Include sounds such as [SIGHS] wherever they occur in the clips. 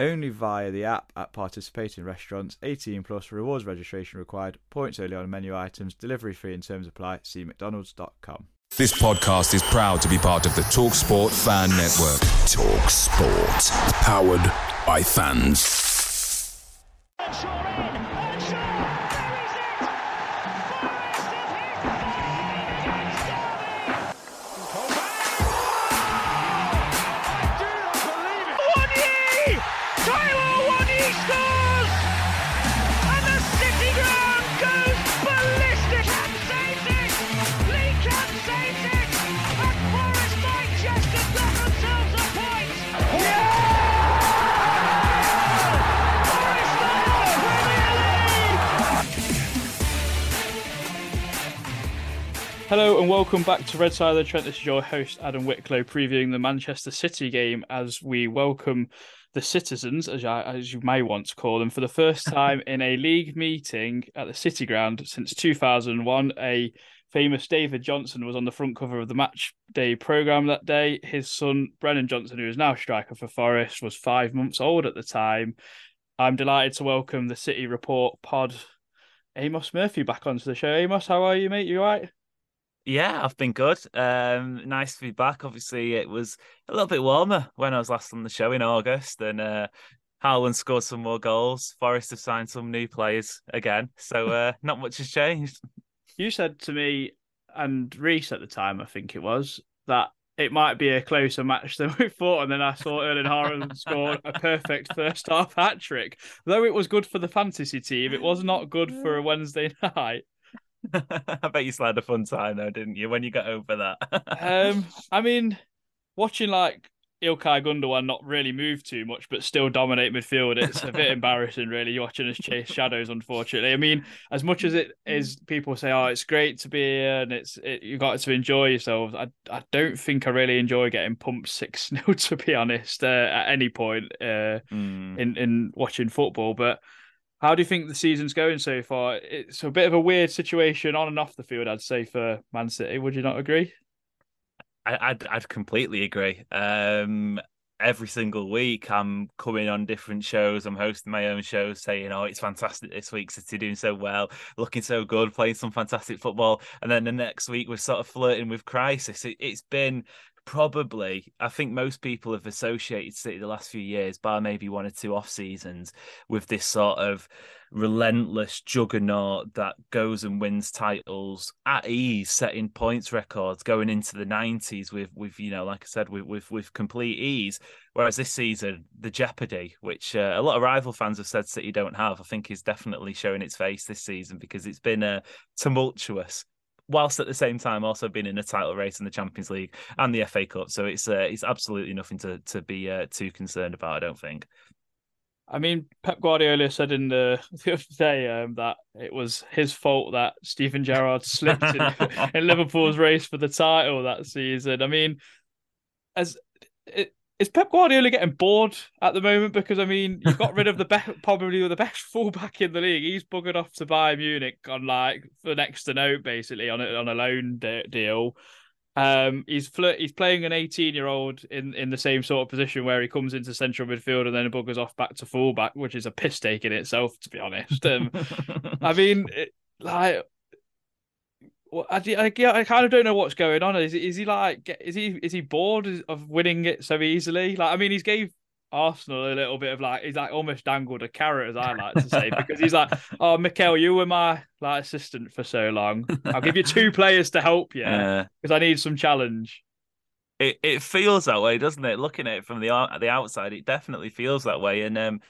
Only via the app at participating restaurants. 18 plus rewards registration required. Points only on menu items. Delivery fee and terms apply. See mcdonalds.com. This podcast is proud to be part of the TalkSport Fan Network. TalkSport, powered by fans. Welcome back to Red Side of the Trent. This is your host Adam Wicklow previewing the Manchester City game as we welcome the citizens, as, I, as you may want to call them, for the first [LAUGHS] time in a league meeting at the City Ground since 2001. A famous David Johnson was on the front cover of the match day programme that day. His son, Brennan Johnson, who is now striker for Forest, was five months old at the time. I'm delighted to welcome the City Report pod, Amos Murphy, back onto the show. Amos, how are you, mate? You all right? Yeah, I've been good. Um, nice to be back. Obviously, it was a little bit warmer when I was last on the show in August, and uh, Haaland scored some more goals. Forest have signed some new players again, so [LAUGHS] uh, not much has changed. You said to me and Reiss at the time, I think it was, that it might be a closer match than [LAUGHS] we thought. And then I saw Erling Haaland score a perfect first half hat trick. Though it was good for the fantasy team, it was not good for a [LAUGHS] Wednesday night. [LAUGHS] I bet you still had a fun time though, didn't you? When you got over that. Um, [LAUGHS] I mean, watching like Ilkay Gundogan not really move too much, but still dominate midfield. It's a bit [LAUGHS] embarrassing, really, You're watching us chase shadows. Unfortunately, I mean, as much as it is, people say, "Oh, it's great to be here and it's it, you got to enjoy yourselves." I I don't think I really enjoy getting pumped six 0 to be honest, uh, at any point uh, Mm. in in watching football. But how do you think the season's going so far? It's a bit of a weird situation on and off the field, I'd say, for Man City. Would you not agree? I, I'd I'd completely agree. Um, every single week, I'm coming on different shows. I'm hosting my own shows, saying, "Oh, it's fantastic this week. City doing so well, looking so good, playing some fantastic football." And then the next week, we're sort of flirting with crisis. It, it's been probably, I think most people have associated City the last few years, bar maybe one or two off seasons, with this sort of relentless juggernaut that goes and wins titles at ease, setting points records, going into the nineties with with you know, like I said, with with, with complete ease. Whereas this season, the jeopardy, which uh, a lot of rival fans have said City don't have, I think is definitely showing its face this season because it's been uh, tumultuous. Whilst at the same time also being in a title race in the Champions League and the FA Cup, so it's uh, it's absolutely nothing to to be uh, too concerned about. I don't think. I mean, Pep Guardiola said in the, [LAUGHS] the other day um, that it was his fault that Steven Gerrard slipped in, [LAUGHS] in Liverpool's race for the title that season. I mean, as it, is Pep Guardiola getting bored at the moment? Because I mean, you got rid of the best, [LAUGHS] probably the best fullback in the league. He's buggered off to Bayern Munich on like for next to no, basically on a, on a loan de- deal. Um, he's fl- he's playing an 18 year old in, in the same sort of position where he comes into central midfield and then buggers off back to fullback, which is a piss take in itself, to be honest. Um, [LAUGHS] I mean, it, like, well, I, I, I kind of don't know what's going on. Is is he like is he is he bored of winning it so easily? Like, I mean, he's gave Arsenal a little bit of like he's like almost dangled a carrot, as I like to say, because he's like, [LAUGHS] "Oh, Mikel, you were my like assistant for so long. I'll give you two [LAUGHS] players to help you because I need some challenge." It it feels that way, doesn't it? Looking at it from the the outside, it definitely feels that way. And um,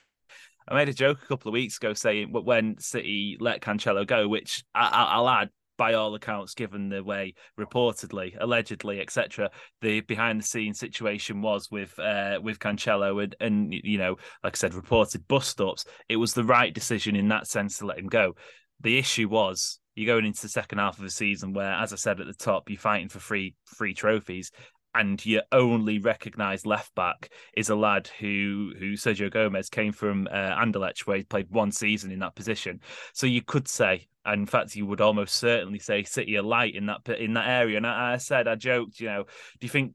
I made a joke a couple of weeks ago saying when City let Cancelo go, which I, will add by all accounts, given the way reportedly, allegedly, etc., the behind the scenes situation was with uh, with Cancelo and, and you know, like I said, reported bust ups. It was the right decision in that sense to let him go. The issue was you're going into the second half of the season where, as I said at the top, you're fighting for free free trophies and your only recognised left back is a lad who who Sergio Gomez came from uh, Anderlecht, where he played one season in that position. So you could say, in fact, you would almost certainly say City are light in that in that area. And I, I said, I joked, you know, do you think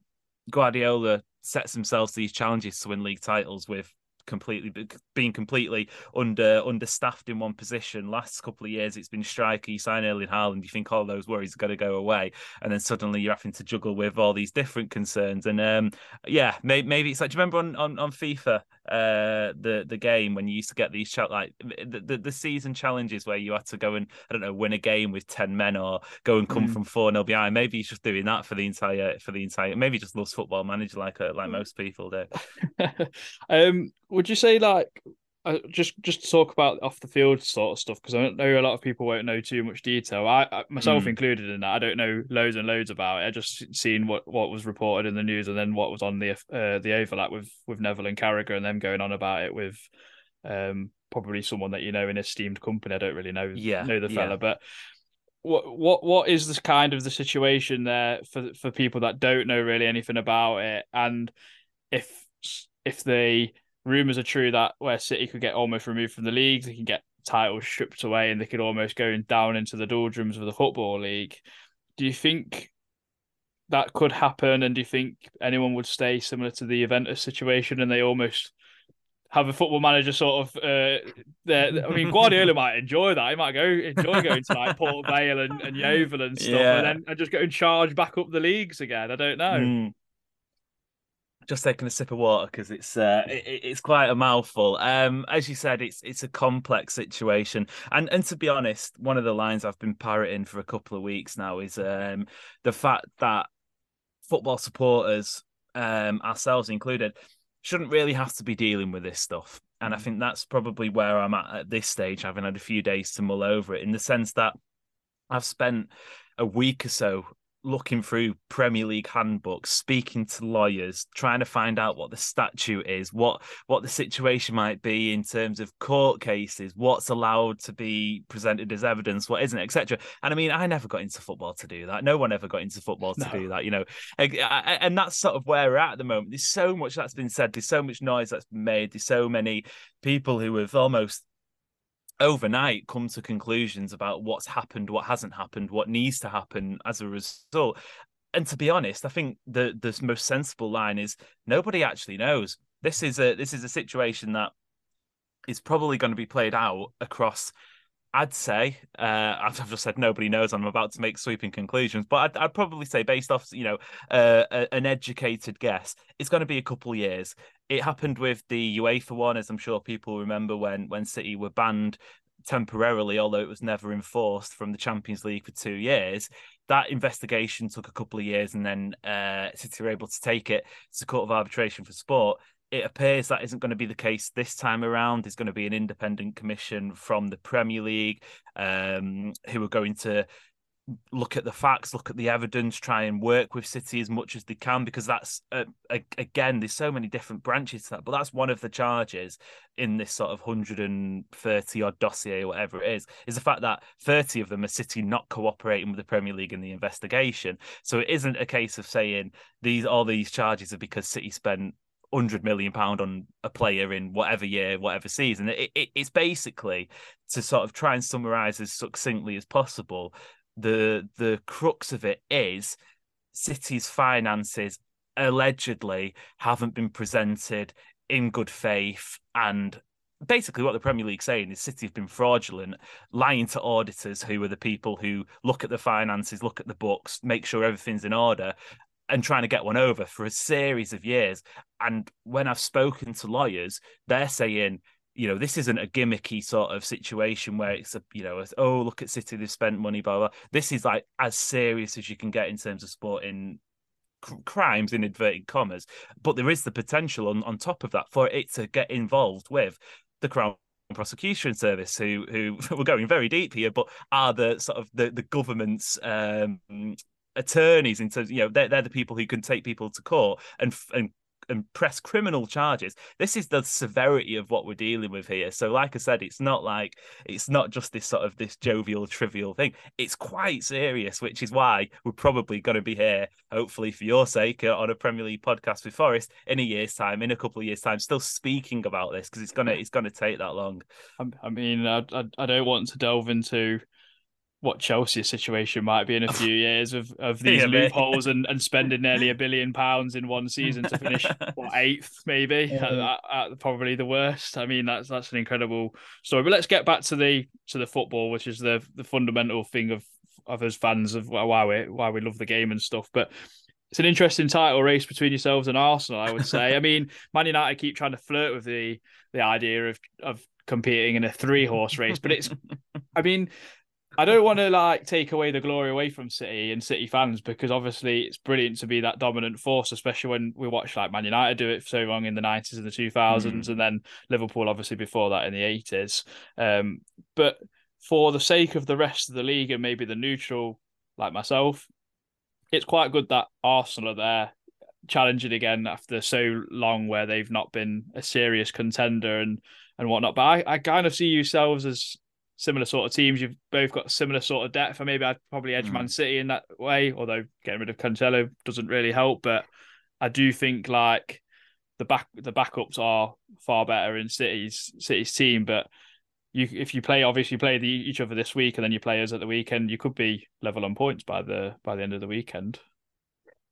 Guardiola sets themselves these challenges to win league titles with completely being completely under understaffed in one position. Last couple of years, it's been striker. You sign Erling Haaland, you think all those worries are going to go away, and then suddenly you're having to juggle with all these different concerns. And um, yeah, maybe, maybe it's like. Do you remember on on, on FIFA uh, the the game when you used to get these like the, the, the season challenges where you had to go and I don't know win a game with ten men or go and come mm. from four 0 behind. Maybe he's just doing that for the entire for the entire. Maybe just loves football manager like uh, like mm. most people do. [LAUGHS] um, would you say like uh, just just to talk about off the field sort of stuff because I know a lot of people won't know too much detail. I, I myself mm. included in that. I don't know loads and loads about it. I just seen what, what was reported in the news and then what was on the uh, the overlap with with Neville and Carragher and them going on about it with um probably someone that you know in esteemed company. I don't really know yeah, know the fella, yeah. but what what what is this kind of the situation there for for people that don't know really anything about it and if if they rumors are true that where City could get almost removed from the league, they can get titles stripped away, and they could almost go down into the doldrums of the football league. Do you think that could happen? And do you think anyone would stay similar to the Juventus situation, and they almost have a football manager sort of uh I mean Guardiola might enjoy that. He might go enjoy going to like Port Vale and, and Yeovil and stuff yeah. and then and just go and charge back up the leagues again. I don't know. Mm just taking a sip of water because it's uh, it, it's quite a mouthful. Um, as you said, it's it's a complex situation, and and to be honest, one of the lines I've been parroting for a couple of weeks now is um, the fact that football supporters, um, ourselves included, shouldn't really have to be dealing with this stuff. And I think that's probably where I'm at at this stage, having had a few days to mull over it, in the sense that I've spent a week or so looking through Premier League handbooks, speaking to lawyers, trying to find out what the statute is, what what the situation might be in terms of court cases, what's allowed to be presented as evidence, what isn't, etc. And I mean, I never got into football to do that. No one ever got into football to no. do that, you know. And that's sort of where we're at at the moment. There's so much that's been said. There's so much noise that's been made. There's so many people who have almost overnight come to conclusions about what's happened, what hasn't happened, what needs to happen as a result. And to be honest, I think the the most sensible line is nobody actually knows. This is a this is a situation that is probably going to be played out across I'd say uh, [LAUGHS] I've just said nobody knows. I'm about to make sweeping conclusions, but I'd, I'd probably say based off you know uh, a, an educated guess, it's going to be a couple years. It happened with the UEFA one, as I'm sure people remember when when City were banned temporarily, although it was never enforced from the Champions League for two years. That investigation took a couple of years, and then uh, City were able to take it to the Court of Arbitration for Sport it appears that isn't going to be the case this time around. There's going to be an independent commission from the Premier League um, who are going to look at the facts, look at the evidence, try and work with City as much as they can because that's uh, again there's so many different branches to that, but that's one of the charges in this sort of 130 odd dossier or whatever it is is the fact that 30 of them are City not cooperating with the Premier League in the investigation. So it isn't a case of saying these all these charges are because City spent hundred million pound on a player in whatever year, whatever season. It, it, it's basically to sort of try and summarize as succinctly as possible. The the crux of it is City's finances allegedly haven't been presented in good faith and basically what the Premier League saying is City have been fraudulent, lying to auditors who are the people who look at the finances, look at the books, make sure everything's in order, and trying to get one over for a series of years. And when I've spoken to lawyers, they're saying, you know, this isn't a gimmicky sort of situation where it's a, you know, oh, look at City, they've spent money, blah, blah. This is like as serious as you can get in terms of sporting crimes in inverted commas. But there is the potential on, on top of that for it to get involved with the Crown prosecution service who who [LAUGHS] we're going very deep here but are the sort of the the government's um attorneys in terms you know they're, they're the people who can take people to court and and and press criminal charges. This is the severity of what we're dealing with here. So, like I said, it's not like it's not just this sort of this jovial, trivial thing. It's quite serious, which is why we're probably going to be here, hopefully for your sake, uh, on a Premier League podcast with Forest in a year's time, in a couple of years' time, still speaking about this because it's gonna it's gonna take that long. I mean, I, I I don't want to delve into what Chelsea's situation might be in a [LAUGHS] few years of, of these yeah, loopholes and, and spending [LAUGHS] nearly a billion pounds in one season to finish [LAUGHS] what eighth maybe yeah. at, at, probably the worst. I mean that's that's an incredible story. But let's get back to the to the football, which is the the fundamental thing of of us fans of why we why we love the game and stuff. But it's an interesting title race between yourselves and Arsenal, I would say. I mean, Man United keep trying to flirt with the the idea of of competing in a three horse race, but it's I mean I don't want to like take away the glory away from City and City fans because obviously it's brilliant to be that dominant force, especially when we watch like Man United do it for so long in the nineties and the two thousands, mm. and then Liverpool obviously before that in the eighties. Um, but for the sake of the rest of the league and maybe the neutral like myself, it's quite good that Arsenal are there challenging again after so long where they've not been a serious contender and and whatnot. But I, I kind of see yourselves as similar sort of teams. You've both got similar sort of depth, and maybe I'd probably edge mm. Man City in that way. Although getting rid of Cancelo doesn't really help, but I do think like the back the backups are far better in City's City's team. But you if you play obviously play the, each other this week and then you play us at the weekend, you could be level on points by the by the end of the weekend.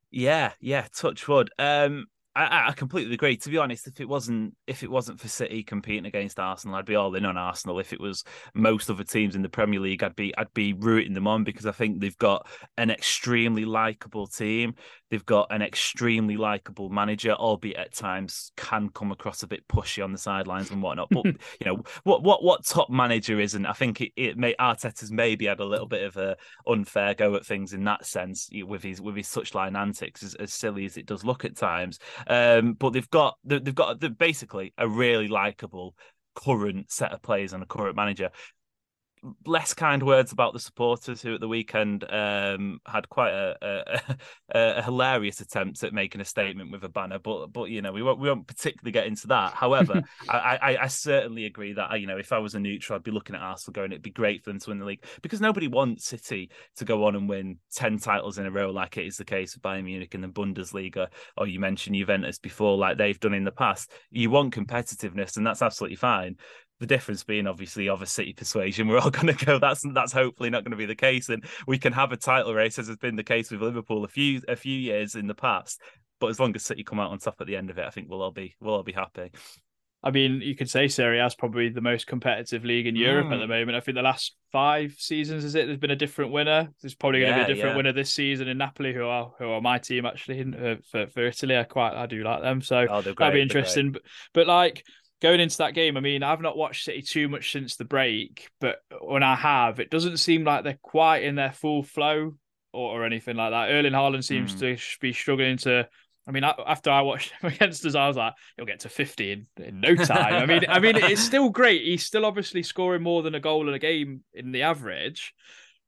Yeah, yeah, touch wood. Um, I, I, completely agree. To be honest, if it wasn't if it wasn't for City competing against Arsenal, I'd be all in on Arsenal. If it was most other teams in the Premier League, I'd be I'd be rooting them on because I think they've got an extremely likable team. They've got an extremely likable manager, albeit at times can come across a bit pushy on the sidelines and whatnot. But [LAUGHS] you know what what what top manager isn't? I think it, it may Arteta's maybe had a little bit of a unfair go at things in that sense with his with his touchline antics, as, as silly as it does look at times. Um, but they've got they've got basically a really likable current set of players and a current manager less kind words about the supporters who at the weekend um, had quite a, [LAUGHS] a, a, hilarious attempt at making a statement with a banner, but but you know we won't we won't particularly get into that. However, [LAUGHS] I, I, I certainly agree that you know if I was a neutral, I'd be looking at Arsenal going, it'd be great for them to win the league because nobody wants City to go on and win ten titles in a row like it is the case with Bayern Munich in the Bundesliga, or you mentioned Juventus before, like they've done in the past. You want competitiveness, and that's absolutely fine the difference being obviously of a city persuasion we're all [LAUGHS] going to go that's that's hopefully not going to be the case and we can have a title race as has been the case with liverpool a few a few years in the past but as long as city come out on top at the end of it i think we'll all be we'll all be happy I mean, you could say Serie A is probably the most competitive league in Europe mm. at the moment. I think the last five seasons, is it? There's been a different winner. There's probably going yeah, to be a different yeah. winner this season in Napoli, who are who are my team actually in, uh, for for Italy. I quite I do like them, so oh, that'd be interesting. But, but like going into that game, I mean, I've not watched City too much since the break, but when I have, it doesn't seem like they're quite in their full flow or, or anything like that. Erling Haaland seems mm. to be struggling to. I mean, after I watched him [LAUGHS] against us, I was like, he'll get to 50 in, in no [LAUGHS] time. I mean, I mean, it's still great. He's still obviously scoring more than a goal in a game in the average,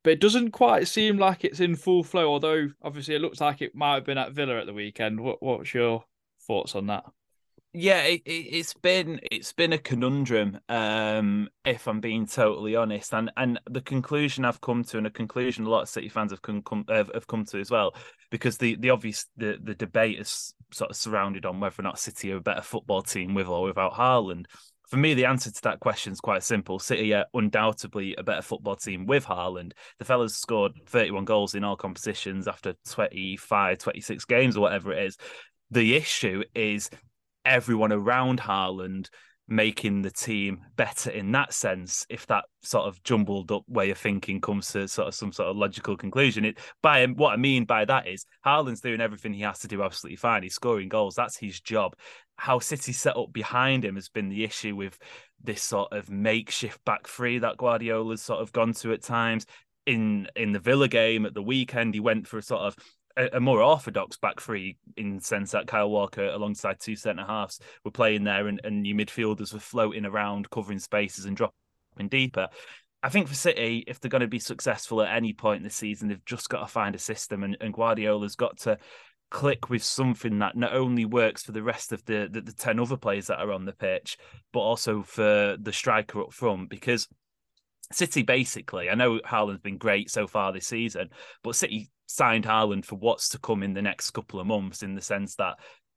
but it doesn't quite seem like it's in full flow. Although, obviously, it looks like it might have been at Villa at the weekend. What, what's your thoughts on that? Yeah, it, has been it's been a conundrum, um, if I'm being totally honest, and and the conclusion I've come to, and a conclusion a lot of City fans have come, have come to as well, because the the obvious the the debate is sort of surrounded on whether or not City are a better football team with or without Haaland. For me, the answer to that question is quite simple. City are undoubtedly a better football team with Haaland. The fellas scored 31 goals in all competitions after 25, 26 games or whatever it is. The issue is everyone around Haaland making the team better in that sense if that sort of jumbled up way of thinking comes to sort of some sort of logical conclusion. It by what i mean by that is Haaland's doing everything he has to do absolutely fine. He's scoring goals. That's his job. How city set up behind him has been the issue with this sort of makeshift back three that guardiola's sort of gone to at times. In in the villa game at the weekend he went for a sort of a, more orthodox back three in the sense that Kyle Walker, alongside two centre halves, were playing there, and, and new midfielders were floating around, covering spaces and dropping deeper. I think for City, if they're going to be successful at any point in the season, they've just got to find a system, and, and Guardiola's got to click with something that not only works for the rest of the, the, the 10 other players that are on the pitch, but also for the striker up front. Because City basically, I know Haaland's been great so far this season, but City signed Haaland for what's to come in the next couple of months in the sense that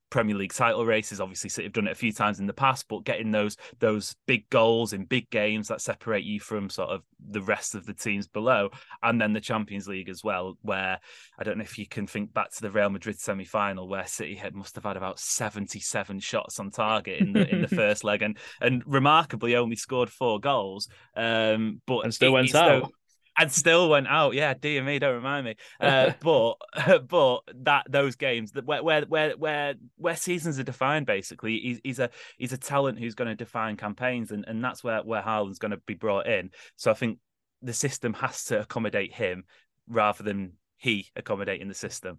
Premier League title races. Obviously, City have done it a few times in the past, but getting those those big goals in big games that separate you from sort of the rest of the teams below, and then the Champions League as well, where I don't know if you can think back to the Real Madrid semi final where City had must have had about seventy seven shots on target in the in the [LAUGHS] first leg, and and remarkably only scored four goals, um, but and still it, went out and still went out. Yeah, dear me, don't remind me. Uh, [LAUGHS] but [LAUGHS] but that those games that where where where where, where seasons are defined basically, he's, he's a he's a talent who's going to define campaigns, and, and that's where where Haaland's going to be brought in. So I think the system has to accommodate him rather than he accommodating the system.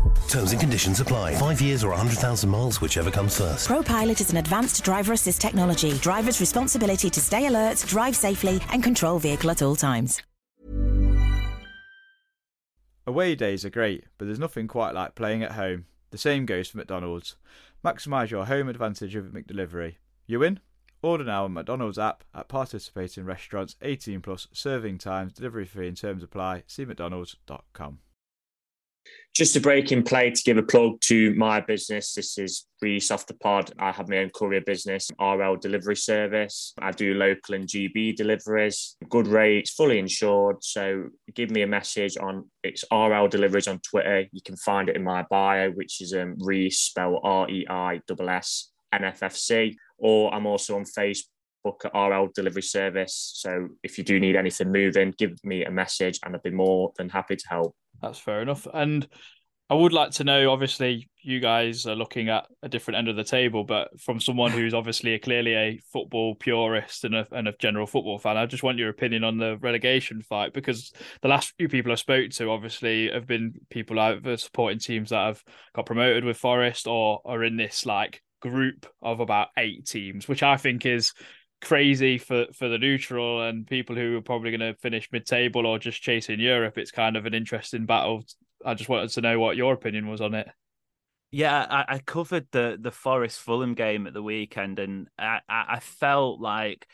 Terms and conditions apply. Five years or 100,000 miles, whichever comes first. ProPilot is an advanced driver assist technology. Driver's responsibility to stay alert, drive safely, and control vehicle at all times. Away days are great, but there's nothing quite like playing at home. The same goes for McDonald's. Maximise your home advantage with McDelivery. You win? Order now on McDonald's app at participating restaurants 18 plus serving times, delivery fee and terms apply. See McDonald's.com. Just a break in play to give a plug to my business. This is Reiss off the pod. I have my own courier business, RL delivery service. I do local and GB deliveries, good rates, fully insured. So give me a message on it's RL deliveries on Twitter. You can find it in my bio, which is um, Reiss, spell R E I S S N F F C. Or I'm also on Facebook at RL Delivery Service. So if you do need anything moving, give me a message and I'd be more than happy to help. That's fair enough. And I would like to know, obviously, you guys are looking at a different end of the table, but from someone who's obviously a, clearly a football purist and a, and a general football fan, I just want your opinion on the relegation fight because the last few people I spoke to obviously have been people either supporting teams that have got promoted with Forest or are in this like group of about eight teams, which I think is crazy for for the neutral and people who are probably going to finish mid-table or just chasing Europe. It's kind of an interesting battle. I just wanted to know what your opinion was on it. Yeah, I, I covered the the Forest Fulham game at the weekend, and I, I felt like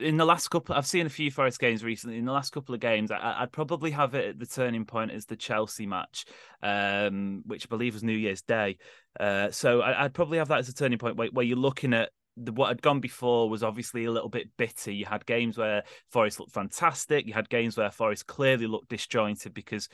in the last couple, I've seen a few Forest games recently. In the last couple of games, I, would probably have it at the turning point as the Chelsea match, um, which I believe was New Year's Day. Uh, so I, would probably have that as a turning point where, where you're looking at the, what had gone before was obviously a little bit bitter. You had games where Forest looked fantastic. You had games where Forest clearly looked disjointed because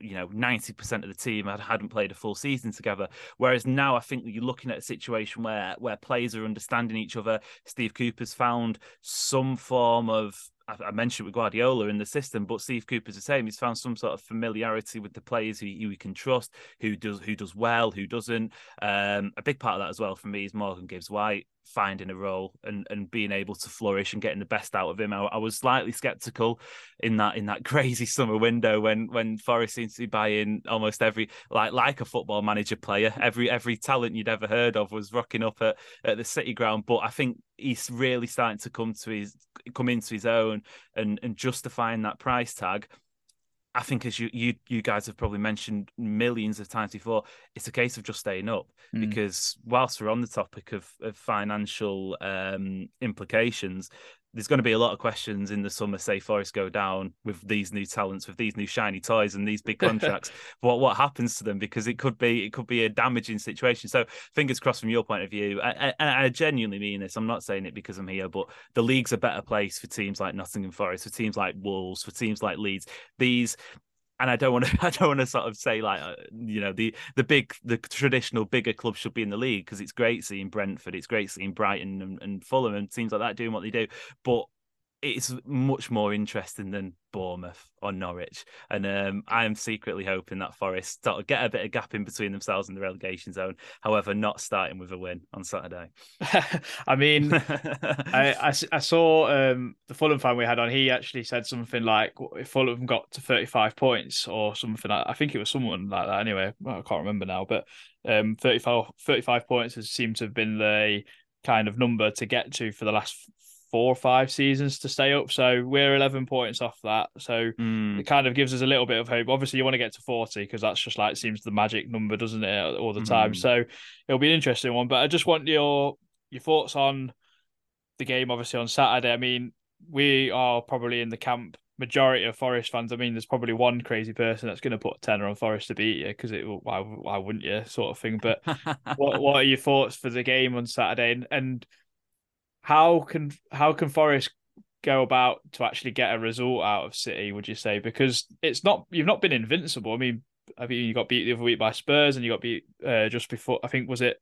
you know 90% of the team had, hadn't played a full season together whereas now i think you're looking at a situation where where players are understanding each other steve cooper's found some form of I, mentioned with Guardiola in the system, but Steve Cooper's the same. He's found some sort of familiarity with the players who, who he can trust, who does who does well, who doesn't. Um, a big part of that as well for me is Morgan Gibbs White finding a role and, and being able to flourish and getting the best out of him. I, I, was slightly skeptical in that in that [LAUGHS] crazy summer window when when Forest seems to be buying almost every like like a football manager player. Every every talent you'd ever heard of was rocking up at, at the City ground. But I think he's really starting to come to his come into his own and and justifying that price tag I think as you, you you guys have probably mentioned millions of times before, it's a case of just staying up mm. because whilst we're on the topic of, of financial um, implications, there's going to be a lot of questions in the summer. Say Forest go down with these new talents, with these new shiny toys and these big [LAUGHS] contracts. what what happens to them? Because it could be it could be a damaging situation. So fingers crossed from your point of view. And I, I, genuinely mean this. I'm not saying it because I'm here, but the league's a better place for teams like Nottingham Forest, for teams like Wolves, for teams like Leeds. These and I don't want to [LAUGHS] I don't want to sort of say like uh, you know the the big the traditional bigger clubs should be in the league because it's great seeing Brentford, it's great seeing Brighton and, and Fulham and teams like that doing what they do, but it's much more interesting than Bournemouth or Norwich. And um, I am secretly hoping that Forest sort of get a bit of gap in between themselves and the relegation zone. However, not starting with a win on Saturday. [LAUGHS] I mean, [LAUGHS] I, I, I, saw um, the Fulham fan we had on. He actually said something like, "If Fulham got to thirty-five points or something," like, I think it was someone like that. Anyway, well, I can't remember now, but um, 35, 35 points has seemed to have been the kind of number to get to for the last four or five seasons to stay up. So we're 11 points off that. So mm. it kind of gives us a little bit of hope. Obviously, you want to get to 40 because that's just like seems the magic number, doesn't it, all the time? Mm. So it'll be an interesting one. But I just want your your thoughts on the game, obviously on Saturday. I mean, we are probably in the camp majority of Forest fans. I mean, there's probably one crazy person that's going to put tenner on Forest to beat you because it why why wouldn't you sort of thing. But [LAUGHS] what what are your thoughts for the game on Saturday and, and how can how can Forest go about to actually get a result out of City? Would you say because it's not you've not been invincible. I mean, I mean you got beat the other week by Spurs and you got beat uh, just before. I think was it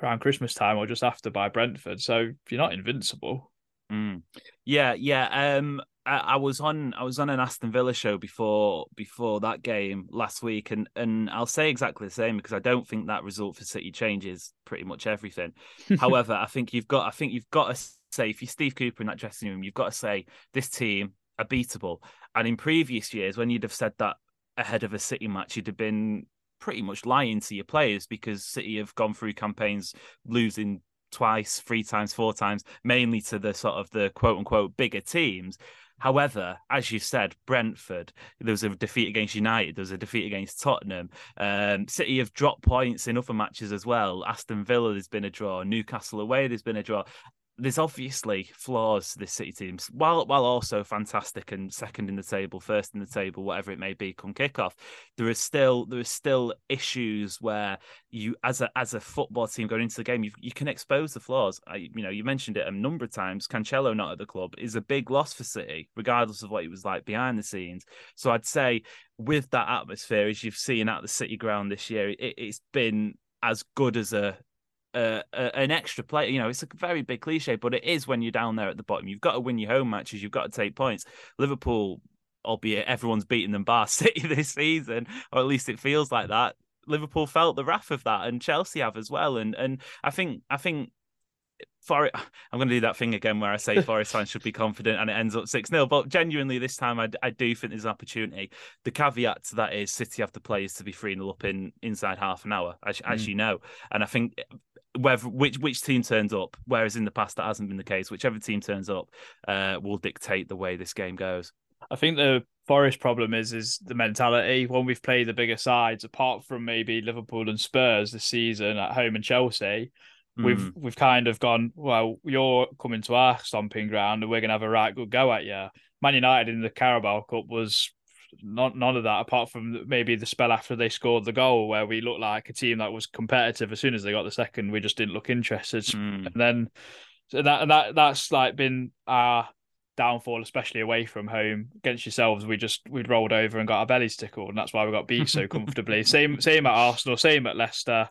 around Christmas time or just after by Brentford. So you're not invincible. Mm. Yeah, yeah. Um, I, I, was on I was on an Aston Villa show before before that game last week, and and I'll say exactly the same because I don't think that result for City changes pretty much everything. [LAUGHS] However, I think you've got I think you've got to say if you're Steve Cooper in that dressing room, you've got to say this team are beatable. And in previous years, when you'd have said that ahead of a City match, you'd have been pretty much lying to your players because City have gone through campaigns losing twice, three times, four times, mainly to the sort of the quote unquote bigger teams. However, as you said, Brentford, there was a defeat against United, there was a defeat against Tottenham. Um, City have dropped points in other matches as well. Aston Villa, there's been a draw. Newcastle away, there's been a draw there's obviously flaws to this City team, while while also fantastic and second in the table, first in the table, whatever it may be, come kickoff. There is still there is still issues where you, as a as a football team going into the game, you you can expose the flaws. I, you know, you mentioned it a number of times. Cancelo not at the club is a big loss for City, regardless of what he was like behind the scenes. So I'd say with that atmosphere, as you've seen at the City ground this year, it, it's been as good as a uh, an extra play. You know, it's a very big cliche, but it is when you're down there at the bottom. You've got to win your home matches. You've got to take points. Liverpool, albeit everyone's beaten them bar [LAUGHS] City this season, or at least it feels like that. Liverpool felt the wrath of that, and Chelsea have as well. And and I think I think for [SIGHS] I'm going to do that thing again where I say [LAUGHS] Forest fans should be confident and it ends up 6 0. But genuinely, this time I, I do think there's an opportunity. The caveat to that is City have the players to be 3 0 up in inside half an hour, as, mm. as you know. And I think whether which which team turns up, whereas in the past that hasn't been the case, whichever team turns up uh, will dictate the way this game goes. I think the Forest problem is is the mentality. When we've played the bigger sides, apart from maybe Liverpool and Spurs this season at home and Chelsea, we've mm. we've kind of gone, well, you're coming to our stomping ground and we're gonna have a right good go at you. Man United in the Carabao Cup was not none of that apart from maybe the spell after they scored the goal where we looked like a team that was competitive as soon as they got the second we just didn't look interested mm. and then so that that that's like been our downfall especially away from home against yourselves we just we'd rolled over and got our bellies tickled and that's why we got beat so comfortably same same at Arsenal same at Leicester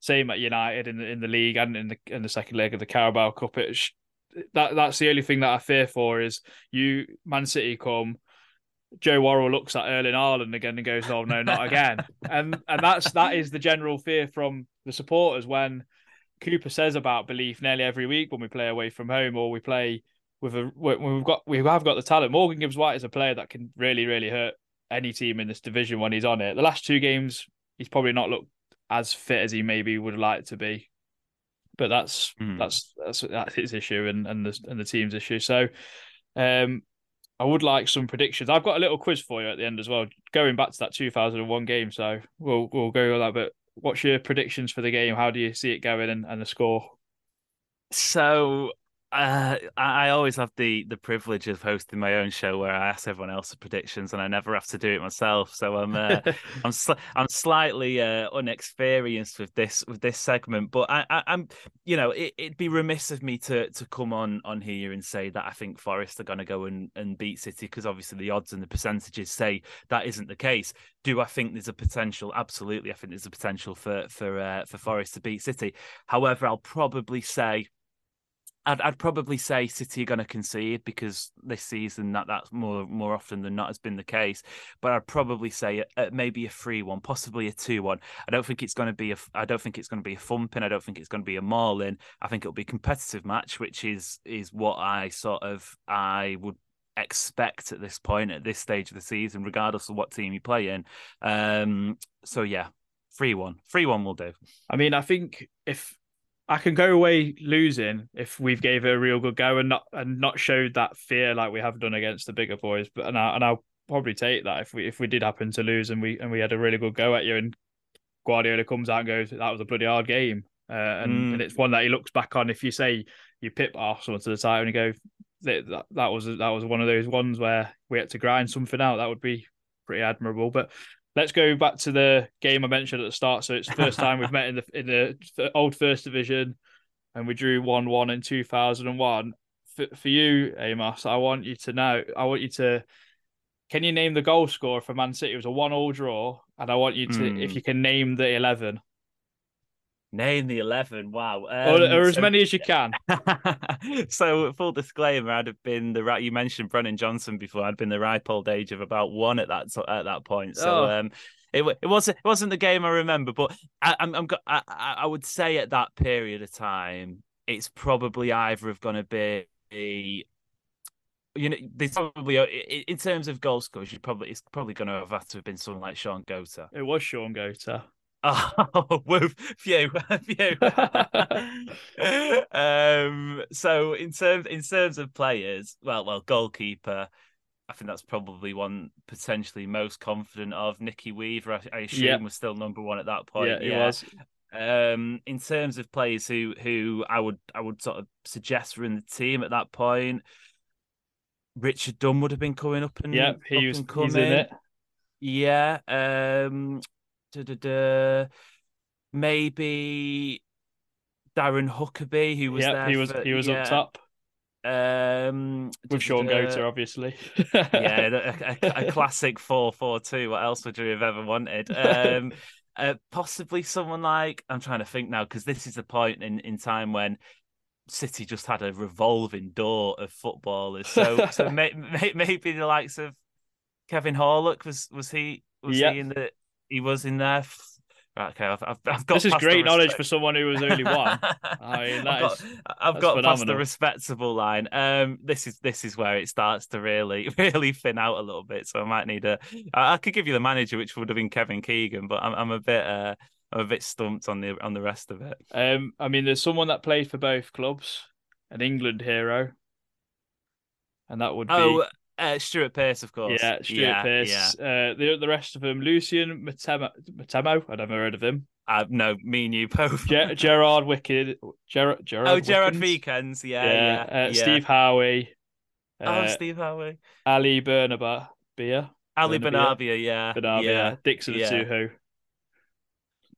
same at United in the in the league and in the in the second leg of the Carabao Cup. It's that that's the only thing that I fear for is you Man City come. Joe Worrall looks at Erling Haaland again and goes, "Oh no, not again!" and and that's that is the general fear from the supporters when Cooper says about belief nearly every week when we play away from home or we play with a when we've got we have got the talent. Morgan Gibbs White is a player that can really really hurt any team in this division when he's on it. The last two games he's probably not looked as fit as he maybe would like to be. But that's mm. that's that's that's his issue and and the and the team's issue. So, um, I would like some predictions. I've got a little quiz for you at the end as well, going back to that 2001 game. So we'll we'll go with that. But what's your predictions for the game? How do you see it going and, and the score? So uh, I always have the the privilege of hosting my own show where I ask everyone else else's predictions, and I never have to do it myself. So I'm uh, [LAUGHS] I'm sl- I'm slightly uh, unexperienced with this with this segment, but I, I am you know it, would be remiss of me to to come on on here and say that I think Forest are going to go and, and beat City because obviously the odds and the percentages say that isn't the case. Do I think there's a potential? Absolutely, I think there's a potential for for uh, for Forest to beat City. However, I'll probably say I'd, I'd probably say City are going to concede because this season that that's more more often than not has been the case. But I'd probably say uh, maybe a three one, possibly a two one. I don't think it's going to be a. I don't think it's going to be a thumping. I don't think it's going to be a mauling. I think it'll be a competitive match, which is is what I sort of I would expect at this point at this stage of the season, regardless of what team you play in. Um, so yeah, three one, three one will do. I mean, I think if I can go away losing if we've gave it a real good go and not and not showed that fear like we have done against the bigger boys. But and I and I'll probably take that if we if we did happen to lose and we and we had a really good go at you and Guardiola comes out and goes that was a bloody hard game uh, and mm. and it's one that he looks back on if you say you pip Arsenal to the title and you go that, that that was that was one of those ones where we had to grind something out that would be pretty admirable. But let's go back to the game I mentioned at the start. So it's the first time we've met in the in the old First Division, and we drew one one in two thousand and one. For, for you, Amos, I want you to know. I want you to. Can you name the goal scorer for Man City? It was a one-all draw, and I want you to, mm. if hmm. you can name the eleven. Name the 11. Wow. Um, or, or, as so, many as you can. [LAUGHS] so, full disclaimer, I'd have been the right. You mentioned Brennan Johnson before. I'd been the ripe old age of about one at that at that point. So, oh. um, it, it wasn't it wasn't the game I remember, but I, I'm, I'm I, I would say at that period of time, it's probably either of going to be you know, there's probably in terms of goal scores, you probably it's probably going to have had to have been someone like Shaun Goater. It was Shaun Goater. Oh, woof, phew, phew. um, so in terms in terms of players, well, well, goalkeeper, I think that's probably one potentially most confident of. Nicky Weaver, I, I assume, yeah. was still number one at that point. Yeah, he yeah. was. Um, in terms of players who who I would I would sort of suggest were in the team at that point, Richard Dunne would have been coming up and yeah, he was coming. he's in it. Yeah. Um, maybe Darren Huckerby, who was yep, there. He was for, he was yeah. up top. Um, with Shaun Goater, obviously. yeah, [LAUGHS] a, a, a classic four-four-two. What else would you have ever wanted? Um, [LAUGHS] uh, possibly someone like I'm trying to think now because this is the point in, in time when City just had a revolving door of footballers. So so [LAUGHS] may, may, maybe the likes of Kevin Horlock was was he was yep. he in the he was in there. Right, okay, I've, I've, I've got. This is great knowledge for someone who was only one. [LAUGHS] I mean, I've got, is, I've got past the respectable line. Um, this is this is where it starts to really [LAUGHS] really thin out a little bit. So I might need a. I, I could give you the manager, which would have been Kevin Keegan, but I'm I'm a bit uh I'm a bit stumped on the on the rest of it. Um, I mean, there's someone that played for both clubs, an England hero, and that would be. Oh, uh, Stuart Pearce, of course. Yeah, Stuart yeah, Pearce. Yeah. Uh, the the rest of them, Lucien. Mettomo. I'd never heard of him. Uh, no, me and you both. Ger- [LAUGHS] Gerard Wicked. Ger- Gerard. Oh, Gerard Wiekens. Yeah, yeah. yeah, uh, Steve Howey. oh, uh, Steve Howey. Ali Benarbia. Beer. Ali Benarbia, yeah. Benarbia. Yeah. Dickson yeah. Etuhu.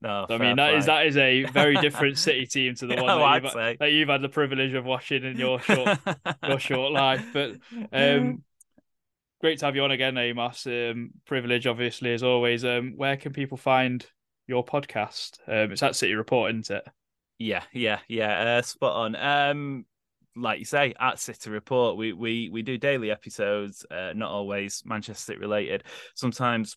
No, I mean that play. is that is a very different [LAUGHS] City team to the one oh, that, you've, that, you've, had the privilege of watching in your short [LAUGHS] your short life. But um, great to have you on again, Amos. Um, privilege, obviously, as always. Um, where can people find your podcast? Um, it's at City Report, isn't it? Yeah, yeah, yeah. Uh, spot on. Um, like you say, at City Report, we we we do daily episodes, uh, not always Manchester related. Sometimes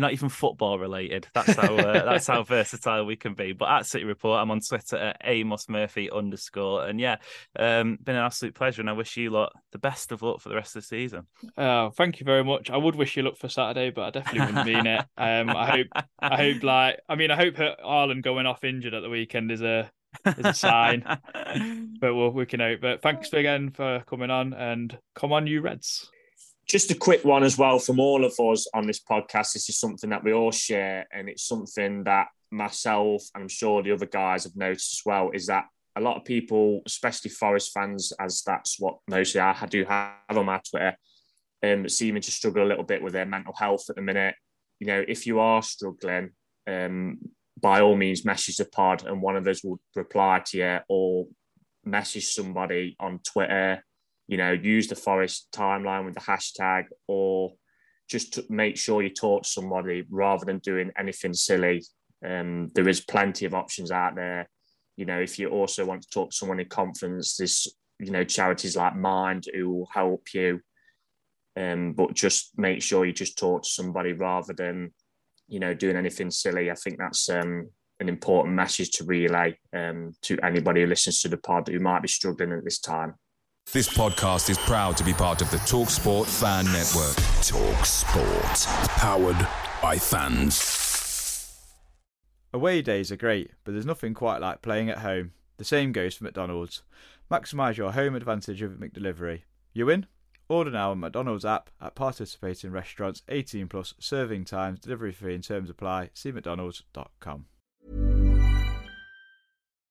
not even football related. That's how uh, [LAUGHS] that's how versatile we can be. But at City Report, I'm on Twitter at Amos Murphy underscore. And yeah, um, been an absolute pleasure, and I wish you lot the best of luck for the rest of the season. Oh, thank you very much. I would wish you luck for Saturday, but I definitely wouldn't mean it. Um, I hope, I hope, [LAUGHS] like, I mean, I hope Haaland going off injured at the weekend is a is a sign. [LAUGHS] but we'll, we can hope. But thanks again for coming on, and come on, you Reds. Just a quick one as well from all of us on this podcast. This is something that we all share, and it's something that myself and I'm sure the other guys have noticed as well. Is that a lot of people, especially Forest fans, as that's what mostly I do have on my Twitter, um, seeming to struggle a little bit with their mental health at the minute. You know, if you are struggling, um, by all means, message the pod, and one of us will reply to you or message somebody on Twitter. You know, use the Forest timeline with the hashtag, or just to make sure you talk to somebody rather than doing anything silly. Um, there is plenty of options out there. You know, if you also want to talk to someone in confidence, there's you know charities like Mind who will help you. Um, but just make sure you just talk to somebody rather than you know doing anything silly. I think that's um, an important message to relay um, to anybody who listens to the pod who might be struggling at this time. This podcast is proud to be part of the TalkSport Fan Network. TalkSport, powered by fans. Away days are great, but there's nothing quite like playing at home. The same goes for McDonald's. Maximise your home advantage with McDelivery. You win? Order now on McDonald's app at participating restaurants. 18 plus. Serving times, delivery fee, and terms apply. See McDonald's.com.